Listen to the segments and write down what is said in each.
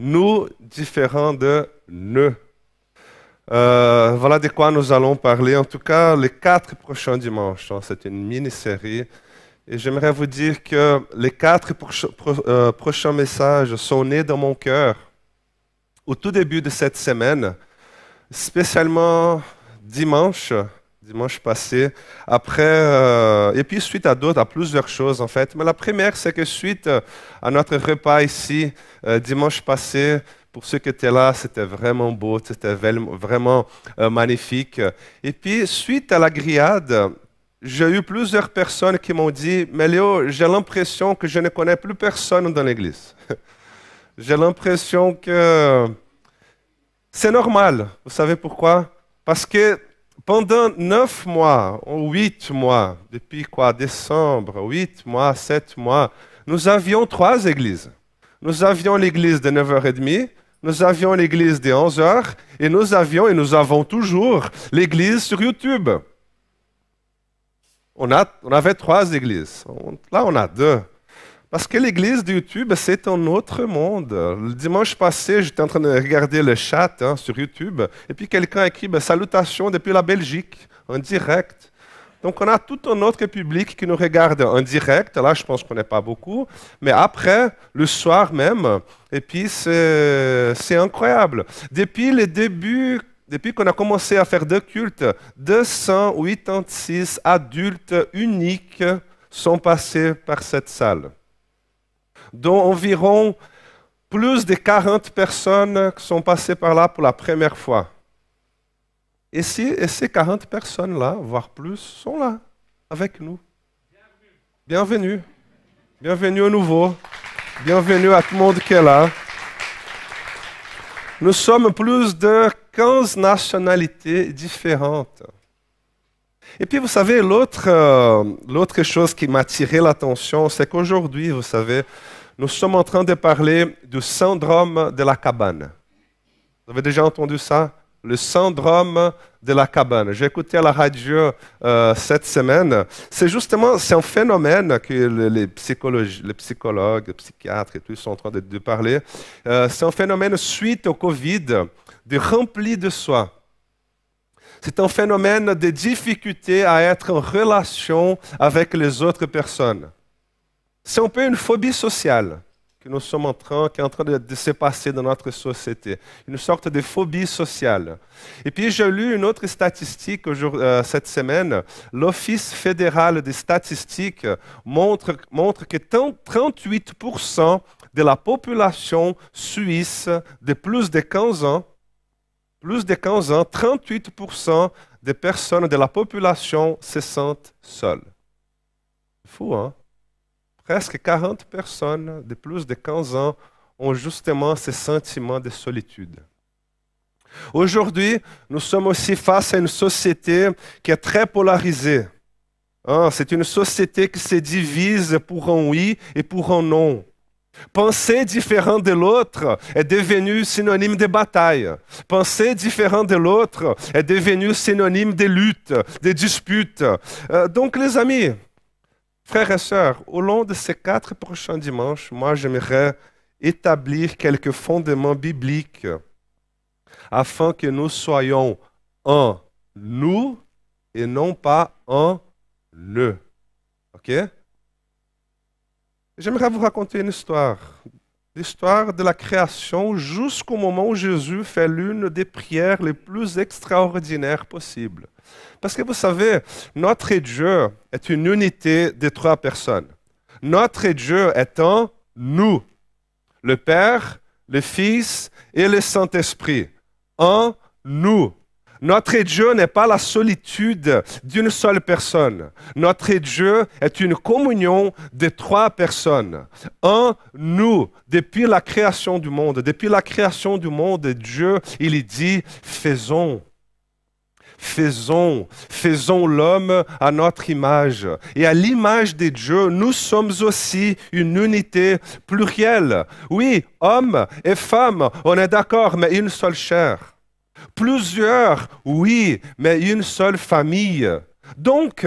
nous différents de ne. Euh, voilà de quoi nous allons parler, en tout cas les quatre prochains dimanches. Hein. C'est une mini-série. Et j'aimerais vous dire que les quatre euh, prochains messages sont nés dans mon cœur au tout début de cette semaine, spécialement dimanche, dimanche passé, après, euh, et puis suite à d'autres, à plusieurs choses en fait. Mais la première, c'est que suite à notre repas ici, dimanche passé, pour ceux qui étaient là, c'était vraiment beau, c'était vraiment euh, magnifique. Et puis, suite à la grillade, j'ai eu plusieurs personnes qui m'ont dit, mais Léo, j'ai l'impression que je ne connais plus personne dans l'église. j'ai l'impression que c'est normal. Vous savez pourquoi? Parce que pendant neuf mois, huit mois, depuis quoi Décembre, huit mois, sept mois, nous avions trois églises. Nous avions l'église de 9h30, nous avions l'église de 11 heures et nous avions et nous avons toujours l'église sur YouTube. On, a, on avait trois églises. Là, on a deux. Parce que l'église de YouTube, c'est un autre monde. Le dimanche passé, j'étais en train de regarder le chat hein, sur YouTube et puis quelqu'un a écrit ben, Salutations depuis la Belgique, en direct. Donc on a tout un autre public qui nous regarde en direct, là je pense qu'on n'est pas beaucoup, mais après, le soir même, et puis c'est incroyable. Depuis le début, depuis qu'on a commencé à faire deux cultes, 286 adultes uniques sont passés par cette salle, dont environ plus de 40 personnes sont passées par là pour la première fois. Et, ces 40 personnes-là, voire plus, sont là, avec nous. Bienvenue. Bienvenue au nouveau. Bienvenue à tout le monde qui est là. Nous sommes plus de 15 nationalités différentes. Et puis, vous savez, euh, l'autre chose qui m'a attiré l'attention, c'est qu'aujourd'hui, vous savez, nous sommes en train de parler du syndrome de la cabane. Vous avez déjà entendu ça? Le syndrome de la cabane. J'ai écouté à la radio euh, cette semaine. C'est justement c'est un phénomène que les, psychologues, les psychologues, les psychiatres et tout sont en train de, parler. Euh, c'est un phénomène suite au Covid de rempli de soi. C'est un phénomène de difficulté à être en relation avec les autres personnes. C'est un peu une phobie sociale que nous sommes en train, qui est en train de, se passer dans notre société. Une sorte de phobie sociale. Et puis j'ai lu une autre statistique euh, cette semaine. L'Office fédéral des statistiques montre, montre que 38% de la population suisse de plus de 15 ans, plus de 15 ans, 38% des personnes de la population se sentent seules. C'est fou, hein? Presque 40 personnes de plus de 15 ans ont justement ce sentiment de solitude. Aujourd'hui, nous sommes aussi face à une société qui est très polarisée. Hein, c'est une société qui se divise pour un oui et pour un non. Penser différent de l'autre est devenu synonyme de bataille. Penser différent de l'autre est devenu synonyme de lutte, de dispute. Euh, donc, les amis, Frères et sœurs, au long de ces quatre prochains dimanches, moi j'aimerais établir quelques fondements bibliques afin que nous soyons en nous et non pas en le. OK? J'aimerais vous raconter une histoire. L'histoire de la création jusqu'au moment où Jésus fait l'une des prières les plus extraordinaires possibles. Parce que vous savez, notre Dieu est une unité de trois personnes. Notre Dieu en nous, le Père, le Fils et le Saint-Esprit. En nous. Notre Dieu n'est pas la solitude d'une seule personne. Notre Dieu est une communion de trois personnes. En nous, depuis la création du monde, depuis la création du monde, Dieu, il dit, faisons faisons, faisons l'homme à notre image. Et à l'image de Dieu, nous sommes aussi une unité plurielle. Oui, homme et femme, on est d'accord, mais une seule chair. Plusieurs, oui, mais une seule famille. Donc,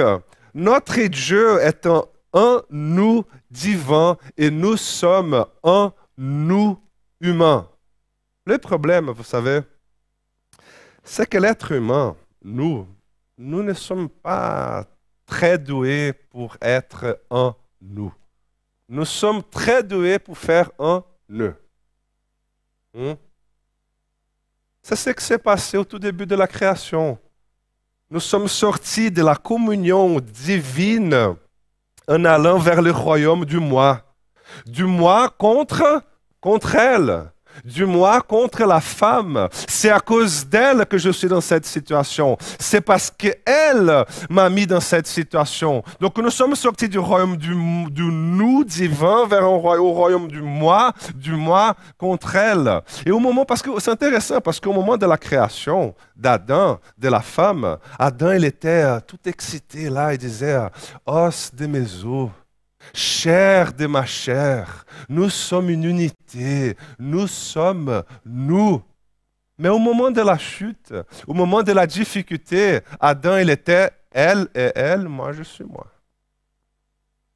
notre Dieu est un, nous divin et nous sommes un nous humain. Le problème, vous savez, c'est que l'être humain, nous, nous ne sommes pas très doués pour être un nous. Nous sommes très doués pour faire un nœud. C'est ce qui s'est passé au tout début de la création. Nous sommes sortis de la communion divine en allant vers le royaume du moi. Du moi contre, contre elle du moi contre la femme. C'est à cause d'elle que je suis dans cette situation. C'est parce qu'elle m'a mis dans cette situation. Donc nous sommes sortis du royaume du, nous divin vers un royaume, au royaume du moi, du moi contre elle. Et au moment, parce que c'est intéressant, parce qu'au moment de la création d'Adam, de la femme, Adam, il était tout excité là, il disait, os de mes os Chair de ma chair, nous sommes une unité, nous sommes nous. Mais au moment de la chute, au moment de la difficulté, Adam, il était elle et elle, moi je suis moi.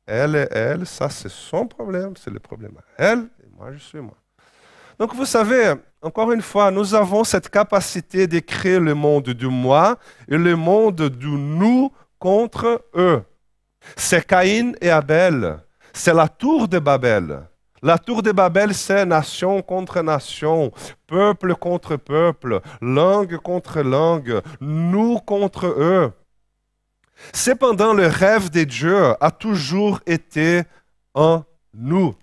Elle et elle, ça c'est son problème, c'est le problème elle et moi je suis moi. Donc vous savez, encore une fois, nous avons cette capacité de créer le monde du moi et le monde du nous contre eux. C'est Caïn et Abel. C'est la tour de Babel. La tour de Babel, c'est nation contre nation, peuple contre peuple, langue contre langue, nous contre eux. Cependant, le rêve de Dieu a toujours été en nous.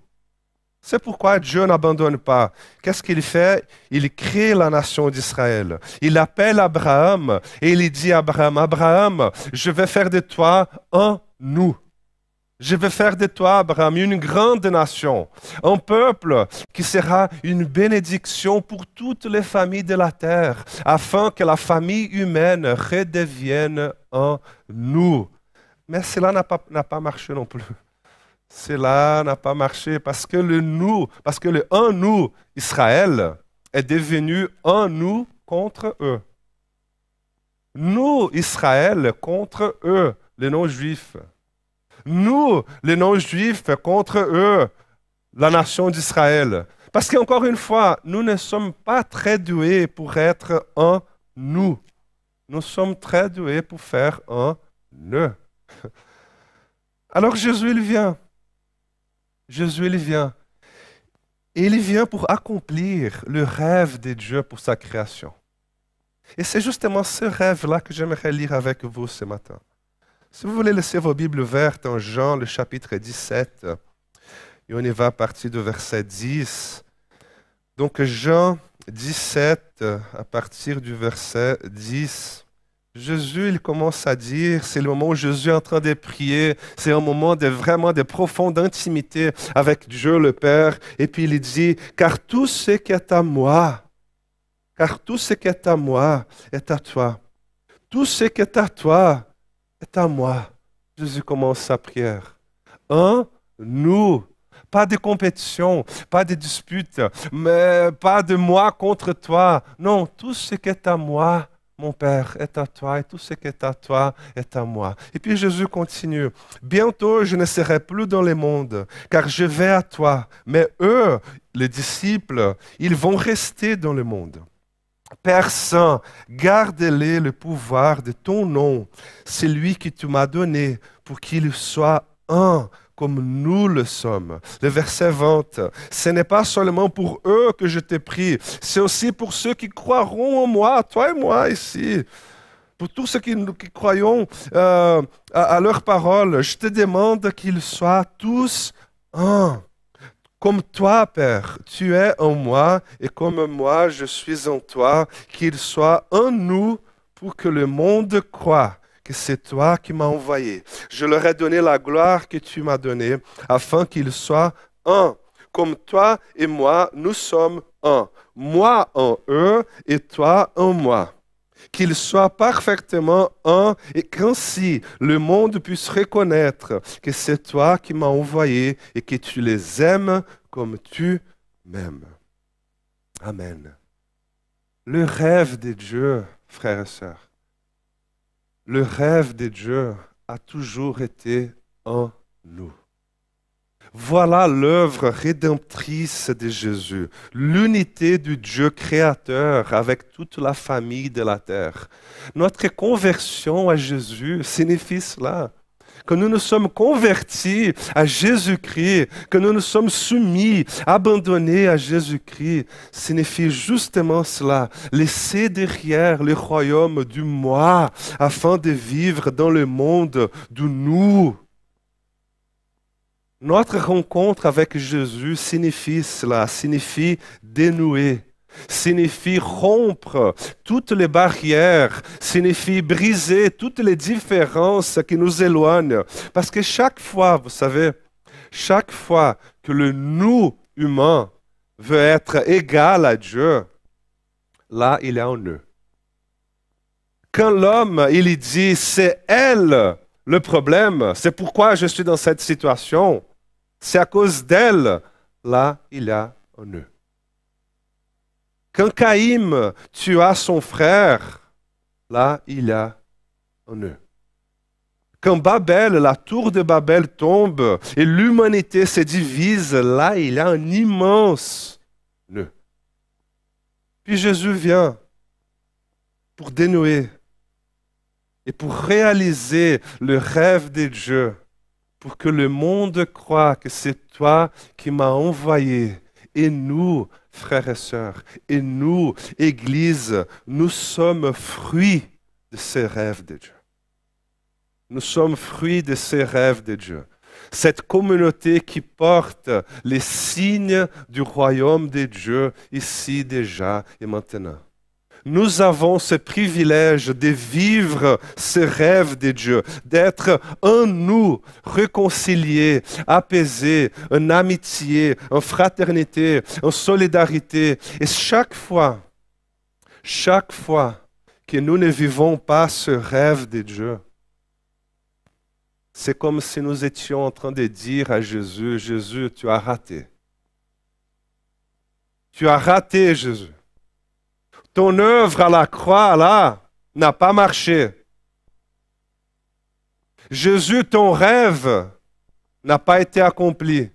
C'est pourquoi Dieu n'abandonne pas. Qu'est-ce qu'il fait? Il crée la nation d'Israël. Il appelle Abraham et il dit à Abraham, Abraham, je vais faire de toi un nous. Je vais faire de toi, Abraham, une grande nation, un peuple qui sera une bénédiction pour toutes les familles de la terre, afin que la famille humaine redevienne un nous. Mais cela n'a pas, pas marché non plus. Cela n'a pas marché parce que le nous, parce que le un nous, Israël, est devenu un nous contre eux. Nous, Israël, contre eux les non-juifs. Nous, les non-juifs, contre eux, la nation d'Israël. Parce qu'encore une fois, nous ne sommes pas très doués pour être un nous. Nous sommes très doués pour faire un ne. Alors Jésus, il vient. Jésus, il vient. Et il vient pour accomplir le rêve de Dieu pour sa création. Et c'est justement ce rêve-là que j'aimerais lire avec vous ce matin. Si vous voulez laisser vos Bibles ouvertes en Jean, le chapitre 17, et on y va à partir du verset 10. Donc Jean 17, à partir du verset 10. Jésus, il commence à dire, c'est le moment où Jésus est en train de prier, c'est un moment de vraiment de profonde intimité avec Dieu le Père. Et puis il dit, car tout ce qui est à moi, car tout ce qui est à moi est à toi. Tout ce qui est à toi est à moi. Jésus commence sa prière. Un, nous. Pas de compétition, pas de dispute, mais pas de moi contre toi. Non, tout ce qui est à moi, mon Père, est à toi, et tout ce qui est à toi est à moi. Et puis Jésus continue. Bientôt, je ne serai plus dans le monde, car je vais à toi. Mais eux, les disciples, ils vont rester dans le monde. Père Saint, garde-les le pouvoir de ton nom, celui que tu m'as donné, pour qu'il soit un comme nous le sommes. Le verset 20, ce n'est pas seulement pour eux que je t'ai pris, c'est aussi pour ceux qui croiront en moi, toi et moi ici. Pour tous ceux qui, qui croyons euh, à, à leur parole, je te demande qu'ils soient tous un comme toi, Père, tu es en moi et comme moi je suis en toi, qu'il soit en nous pour que le monde croit que c'est toi qui m'as envoyé. Je leur ai donné la gloire que tu m'as donnée, afin qu'ils soient un. Comme toi et moi, nous sommes un. Moi en eux et toi en moi qu'ils soient parfaitement un et qu'ainsi le monde puisse reconnaître que c'est toi qui m'as envoyé et que tu les aimes comme tu m'aimes. Amen. Le rêve de Dieu, frères et sœurs, le rêve de Dieu a toujours été en nous. Voilà l'œuvre rédemptrice de Jésus, l'unité du Dieu créateur avec toute la famille de la terre. Notre conversion à Jésus signifie cela que nous nous sommes convertis à Jésus-Christ, que nous nous sommes soumis, abandonnés à Jésus-Christ, signifie justement cela, laisser derrière le royaume du moi afin de vivre dans le monde du nous. Notre rencontre avec Jésus signifie cela, signifie dénouer, signifie rompre toutes les barrières, signifie briser toutes les différences qui nous éloignent. Parce que chaque fois, vous savez, chaque fois que le nous humain veut être égal à Dieu, là, il est en eux. Quand l'homme, il dit, c'est elle le problème, c'est pourquoi je suis dans cette situation, c'est à cause d'elle, là, il y a en eux. Quand Caïm tua son frère, là, il y a en eux. Quand Babel, la tour de Babel tombe et l'humanité se divise, là, il y a un immense nœud. Puis Jésus vient pour dénouer et pour réaliser le rêve de Dieu, pour que le monde croit que c'est toi qui m'as envoyé et nous, frères et sœurs, et nous, Église, nous sommes fruits de ces rêves de Dieu. Nous sommes fruits de ces rêves de Dieu. Cette communauté qui porte les signes du royaume de Dieu ici déjà et maintenant nous avons ce privilège de vivre ce rêve de Dieu, d'être en nous réconciliés, apaisés, en amitié, en fraternité, en solidarité. Et chaque fois, chaque fois que nous ne vivons pas ce rêve de Dieu, c'est comme si nous étions en train de dire à Jésus, Jésus, tu as raté. Tu as raté, Jésus. Ton œuvre à la croix, là, n'a pas marché. Jésus, ton rêve n'a pas été accompli.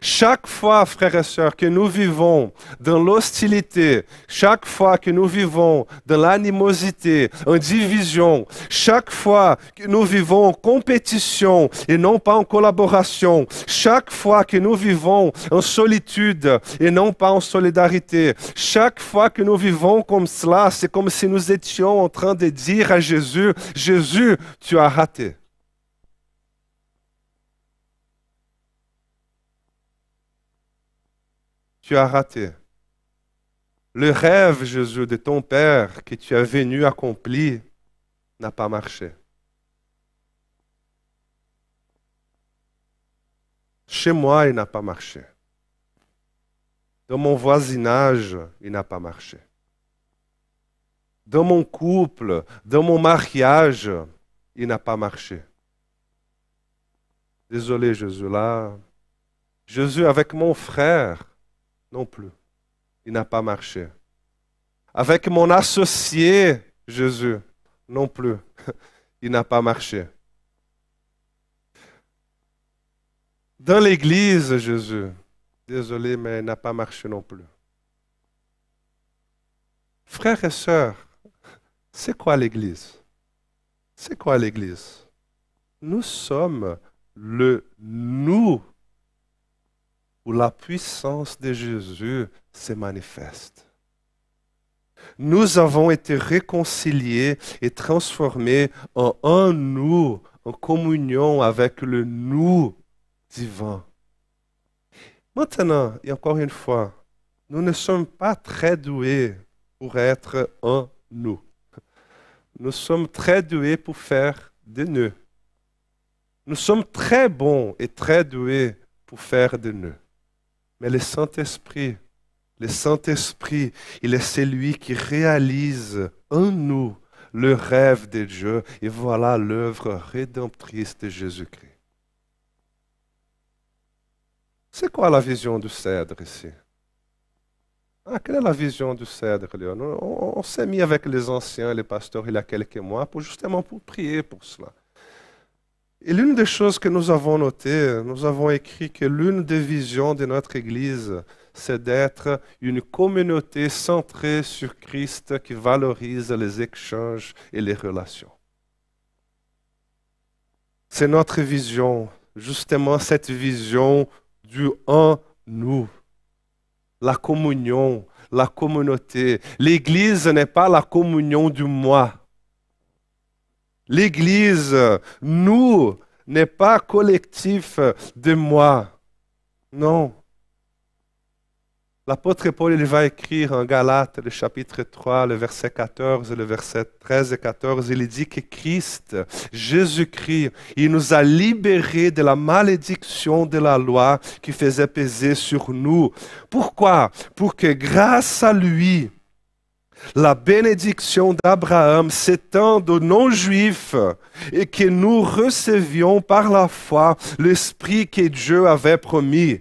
Chaque fois, frères et sœurs, que nous vivons dans l'hostilité, chaque fois que nous vivons dans l'animosité, en division, chaque fois que nous vivons en compétition et non pas en collaboration, chaque fois que nous vivons en solitude et non pas en solidarité, chaque fois que nous vivons comme cela, c'est comme si nous étions en train de dire à Jésus, Jésus, tu as raté. Tu as raté. Le rêve, Jésus, de ton Père que tu as venu accomplir n'a pas marché. Chez moi, il n'a pas marché. Dans mon voisinage, il n'a pas marché. Dans mon couple, dans mon mariage, il n'a pas marché. Désolé, Jésus, là. Jésus, avec mon frère, non plus. Il n'a pas marché. Avec mon associé, Jésus, non plus. Il n'a pas marché. Dans l'Église, Jésus, désolé, mais il n'a pas marché non plus. Frères et sœurs, c'est quoi l'Église? C'est quoi l'Église? Nous sommes le nous où la puissance de Jésus se manifeste. Nous avons été réconciliés et transformés en un nous, en communion avec le nous divin. Maintenant, et encore une fois, nous ne sommes pas très doués pour être un nous. Nous sommes très doués pour faire des nœuds. Nous sommes très bons et très doués pour faire des nœuds. Mais le Saint-Esprit, le Saint-Esprit, il est celui qui réalise en nous le rêve de Dieu. Et voilà l'œuvre rédemptrice de Jésus-Christ. C'est quoi la vision du cèdre ici? Ah, Quelle est la vision du cèdre, Léon? On, s'est mis avec les anciens, les pasteurs, il y a quelques mois, pour justement pour prier pour cela. Et l'une des choses que nous avons notées, nous avons écrit que l'une des visions de notre Église, c'est d'être une communauté centrée sur Christ qui valorise les échanges et les relations. C'est notre vision, justement cette vision du en nous, la communion, la communauté. L'Église n'est pas la communion du moi. L'Église, nous, n'est pas collectif de moi. Non. L'apôtre Paul il va écrire en Galates, le chapitre 3, le verset 14, le verset 13 et 14, il dit que Christ, Jésus-Christ, il nous a libérés de la malédiction de la loi qui faisait peser sur nous. Pourquoi? Pour que grâce à lui, la bénédiction d'Abraham s'étende aux non-juifs et que nous recevions par la foi l'Esprit que Dieu avait promis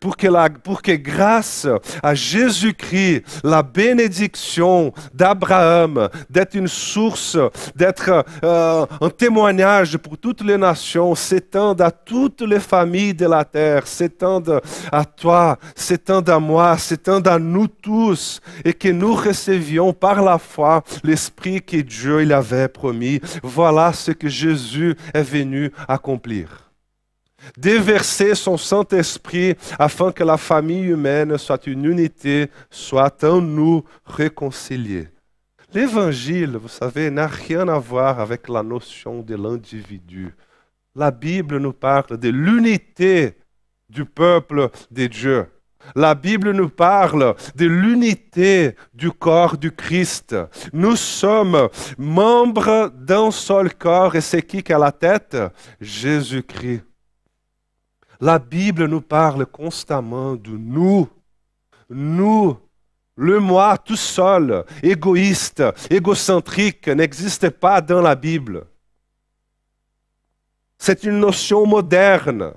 pour que, grâce à Jésus-Christ, la bénédiction d'Abraham, d'être une source, d'être euh, un témoignage pour toutes les nations, s'étende à toutes les familles de la terre, s'étende à toi, s'étende à moi, s'étende à nous tous, et que nous recevions par la foi l'Esprit que Dieu il avait promis. Voilà ce que Jésus est venu accomplir déverser son Saint-Esprit afin que la famille humaine soit une unité, soit en nous réconciliée. L'évangile, vous savez, n'a rien à voir avec la notion de l'individu. La Bible nous parle de l'unité du peuple de Dieu. La Bible nous parle de l'unité du corps du Christ. Nous sommes membres d'un seul corps et c'est qui qui a la tête? Jésus-Christ. La Bible nous parle constamment de nous. Nous, le moi tout seul, égoïste, égocentrique, n'existe pas dans la Bible. C'est une notion moderne.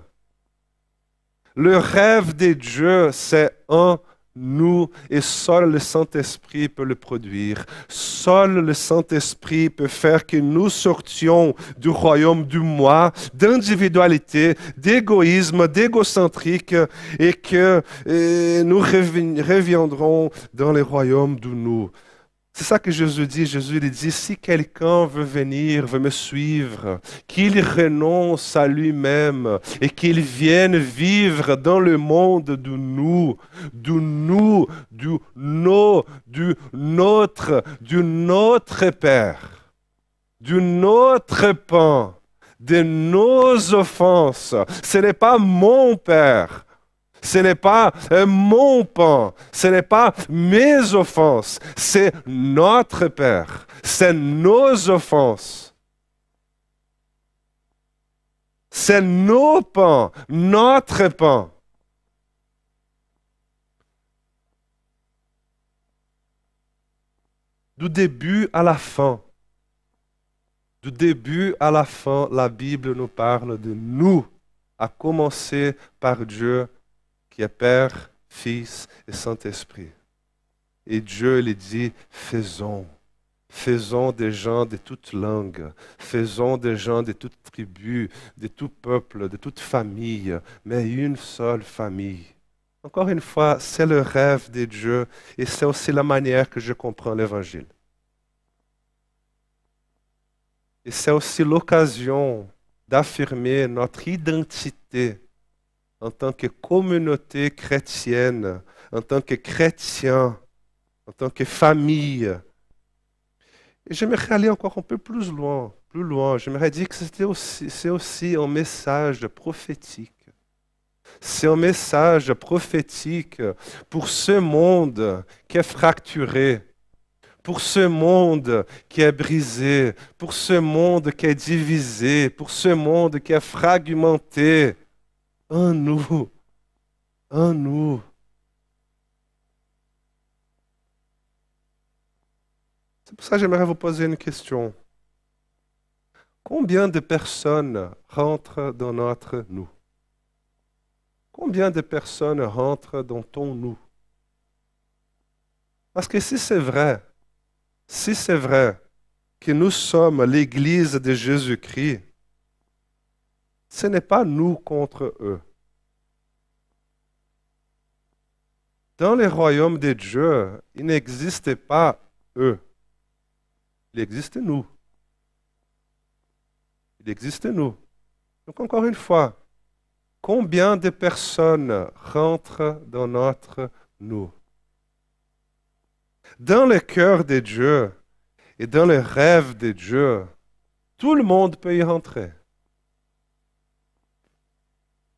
Le rêve de Dieu, c'est un nous et seul le Saint-Esprit peut le produire. Seul le Saint-Esprit peut faire que nous sortions du royaume du moi, d'individualité, d'égoïsme, d'égocentrique et que nous reviendrons dans le royaume du nous. C'est ça que Jésus dit. Jésus lui dit, si quelqu'un veut venir, veut me suivre, qu'il renonce à lui-même et qu'il vienne vivre dans le monde du nous, du nous, du nous, du notre, du notre Père, du notre pain, de nos offenses. Ce n'est pas mon Père, ce n'est pas euh, mon pain, ce n'est pas mes offenses, c'est notre Père, c'est nos offenses. C'est nos pains, notre pain. Du début à la fin, du début à la fin, la Bible nous parle de nous, à commencer par Dieu qui est Père, Fils et Saint-Esprit. Et Dieu lui dit, faisons. Faisons des gens de toutes langues, faisons des gens de toutes tribus, de tout peuple, de toute famille, mais une seule famille. Encore une fois, c'est le rêve de Dieu et c'est aussi la manière que je comprends l'Évangile. Et c'est aussi l'occasion d'affirmer notre identité en tant que communauté chrétienne, en tant que chrétien, en tant que famille. Et j'aimerais aller encore un peu plus loin, plus loin. J'aimerais dire que c'est aussi, aussi un message prophétique. C'est un message prophétique pour ce monde qui est fracturé, pour ce monde qui est brisé, pour ce monde qui est divisé, pour ce monde qui est fragmenté en nous, en nous. C'est pour ça que j'aimerais vous poser une question. Combien de personnes rentrent dans notre nous? Combien de personnes rentrent dans ton nous? Parce que si c'est vrai, si c'est vrai que nous sommes l'Église de Jésus-Christ, ce n'est pas nous contre eux. Dans les royaumes de Dieu, il n'existe pas eux. Il existe nous. Il existe nous. Donc encore une fois, combien de personnes rentrent dans notre nous? Dans le cœur de Dieu et dans le rêve de Dieu, tout le monde peut y rentrer.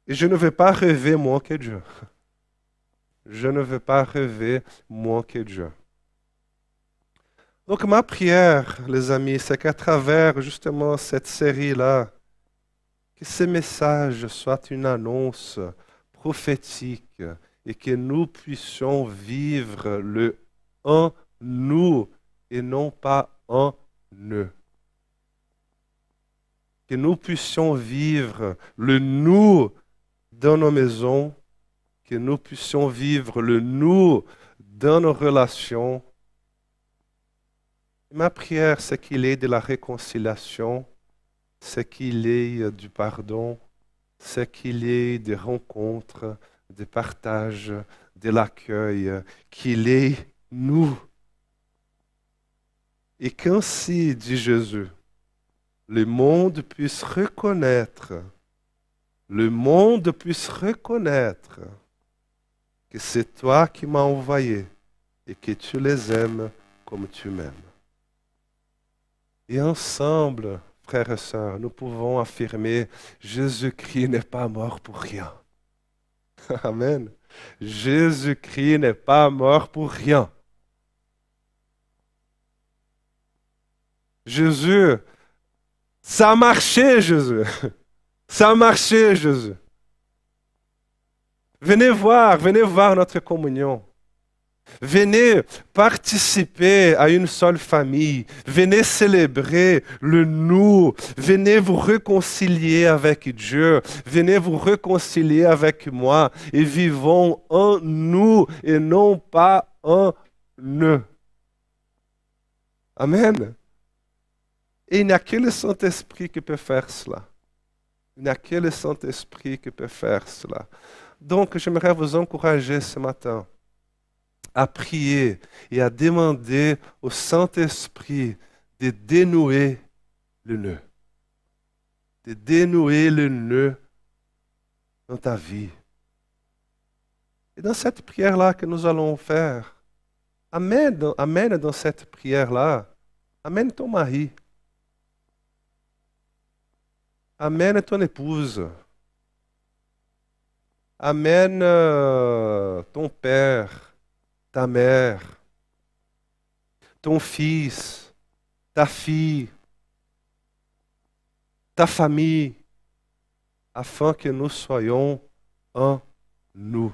Et je ne veux pas rêver moins que Dieu. Je ne veux pas rêver moins que Dieu. Donc ma prière, les amis, c'est qu'à travers justement cette série-là, que ces messages soient une annonce prophétique et que nous puissions vivre le en nous et non pas en eux. Que nous puissions vivre le nous dans nos maisons, que nous puissions vivre le nous dans nos relations. Ma prière, c'est qu'il ait de la réconciliation, c'est qu'il ait du pardon, c'est qu'il ait des rencontres, des partages, de l'accueil, qu'il ait nous. Et qu'ainsi, dit Jésus, le monde puisse reconnaître, le monde puisse reconnaître que c'est toi qui m'as envoyé et que tu les aimes comme tu m'aimes. Et ensemble, frères et sœurs, nous pouvons affirmer, Jésus-Christ n'est pas mort pour rien. Amen. Jésus-Christ n'est pas mort pour rien. Jésus, ça a marché, Jésus. Ça a marché, Jésus. Venez voir, venez voir notre communion. Venez participer à une seule famille. Venez célébrer le nous. Venez vous réconcilier avec Dieu. Venez vous réconcilier avec moi. Et vivons en nous et non pas en eux. Amen. Il n'y a que le Saint-Esprit qui peut faire cela. Il n'y a que le Saint-Esprit qui peut faire cela? Donc, j'aimerais vous encourager ce matin à prier et à demander au Saint-Esprit de dénouer le nœud. De dénouer le nœud dans ta vie. Et dans cette prière-là que nous allons faire, amène, amène dans cette prière-là, amène ton mari, amène ton épouse, amène ton père, ta mère, ton fils, ta fille, ta famille, afin que nous soyons en nous.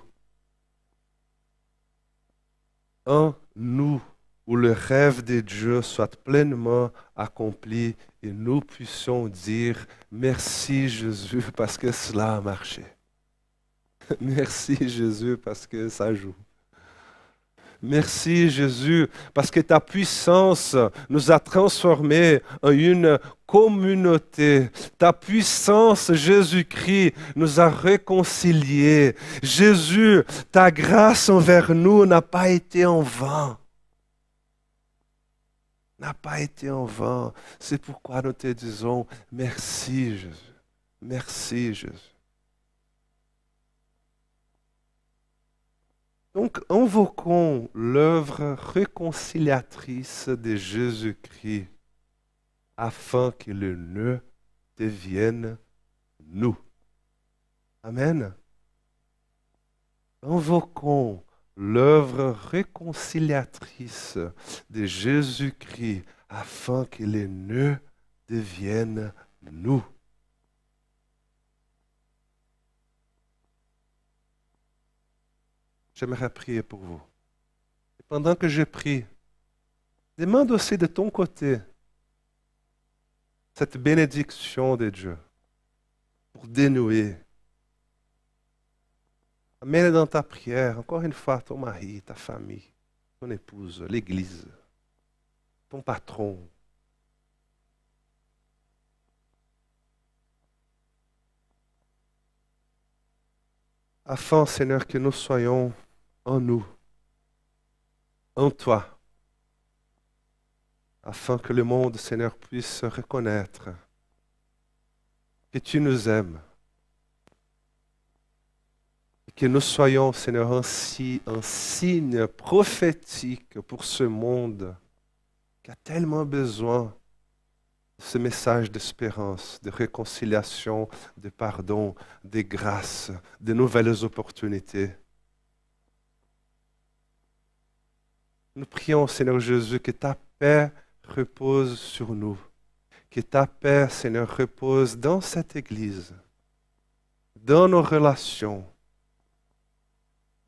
En nous, où le rêve de Dieu soit pleinement accompli et nous puissions dire merci Jésus parce que cela a marché. Merci Jésus parce que ça joue. Merci Jésus parce que ta puissance nous a transformés en une communauté. Ta puissance, Jésus-Christ, nous a réconciliés. Jésus, ta grâce envers nous n'a pas été en vain. N'a pas été en vain. C'est pourquoi nous te disons merci Jésus. Merci Jésus. Donc, invoquons l'œuvre réconciliatrice de Jésus-Christ afin que le nœud devienne nous. Amen. Invoquons l'œuvre réconciliatrice de Jésus-Christ afin que le nœud devienne nous. j'aimerais prier pour vous. Et pendant que je prie, demande aussi de ton côté cette bénédiction de Dieu pour dénouer. Amène dans ta prière, encore une fois, ton mari, ta famille, ton épouse, l'église, ton patron, afin, Seigneur, que nous soyons en nous, en toi, afin que le monde, Seigneur, puisse reconnaître que tu nous aimes, que nous soyons, Seigneur, ainsi un signe prophétique pour ce monde qui a tellement besoin de ce message d'espérance, de réconciliation, de pardon, de grâce, de nouvelles opportunités. Nous prions, Seigneur Jésus, que ta paix repose sur nous. Que ta paix, Seigneur, repose dans cette Église, dans nos relations,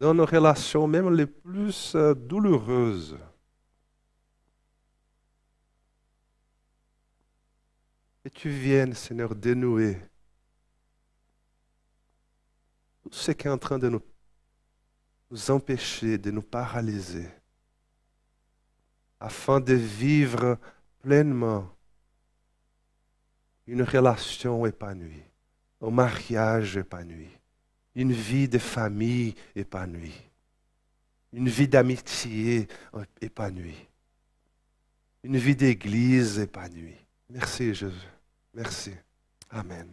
dans nos relations même les plus euh, douloureuses. Que tu viennes, Seigneur, dénouer tout ce qui est en train de nous, nous empêcher, de nous paralyser, afin de vivre pleinement une relation épanouie, un mariage épanoui, une vie de famille épanouie, une vie d'amitié épanouie, une vie d'église épanouie. Merci Jésus. Merci. Amen.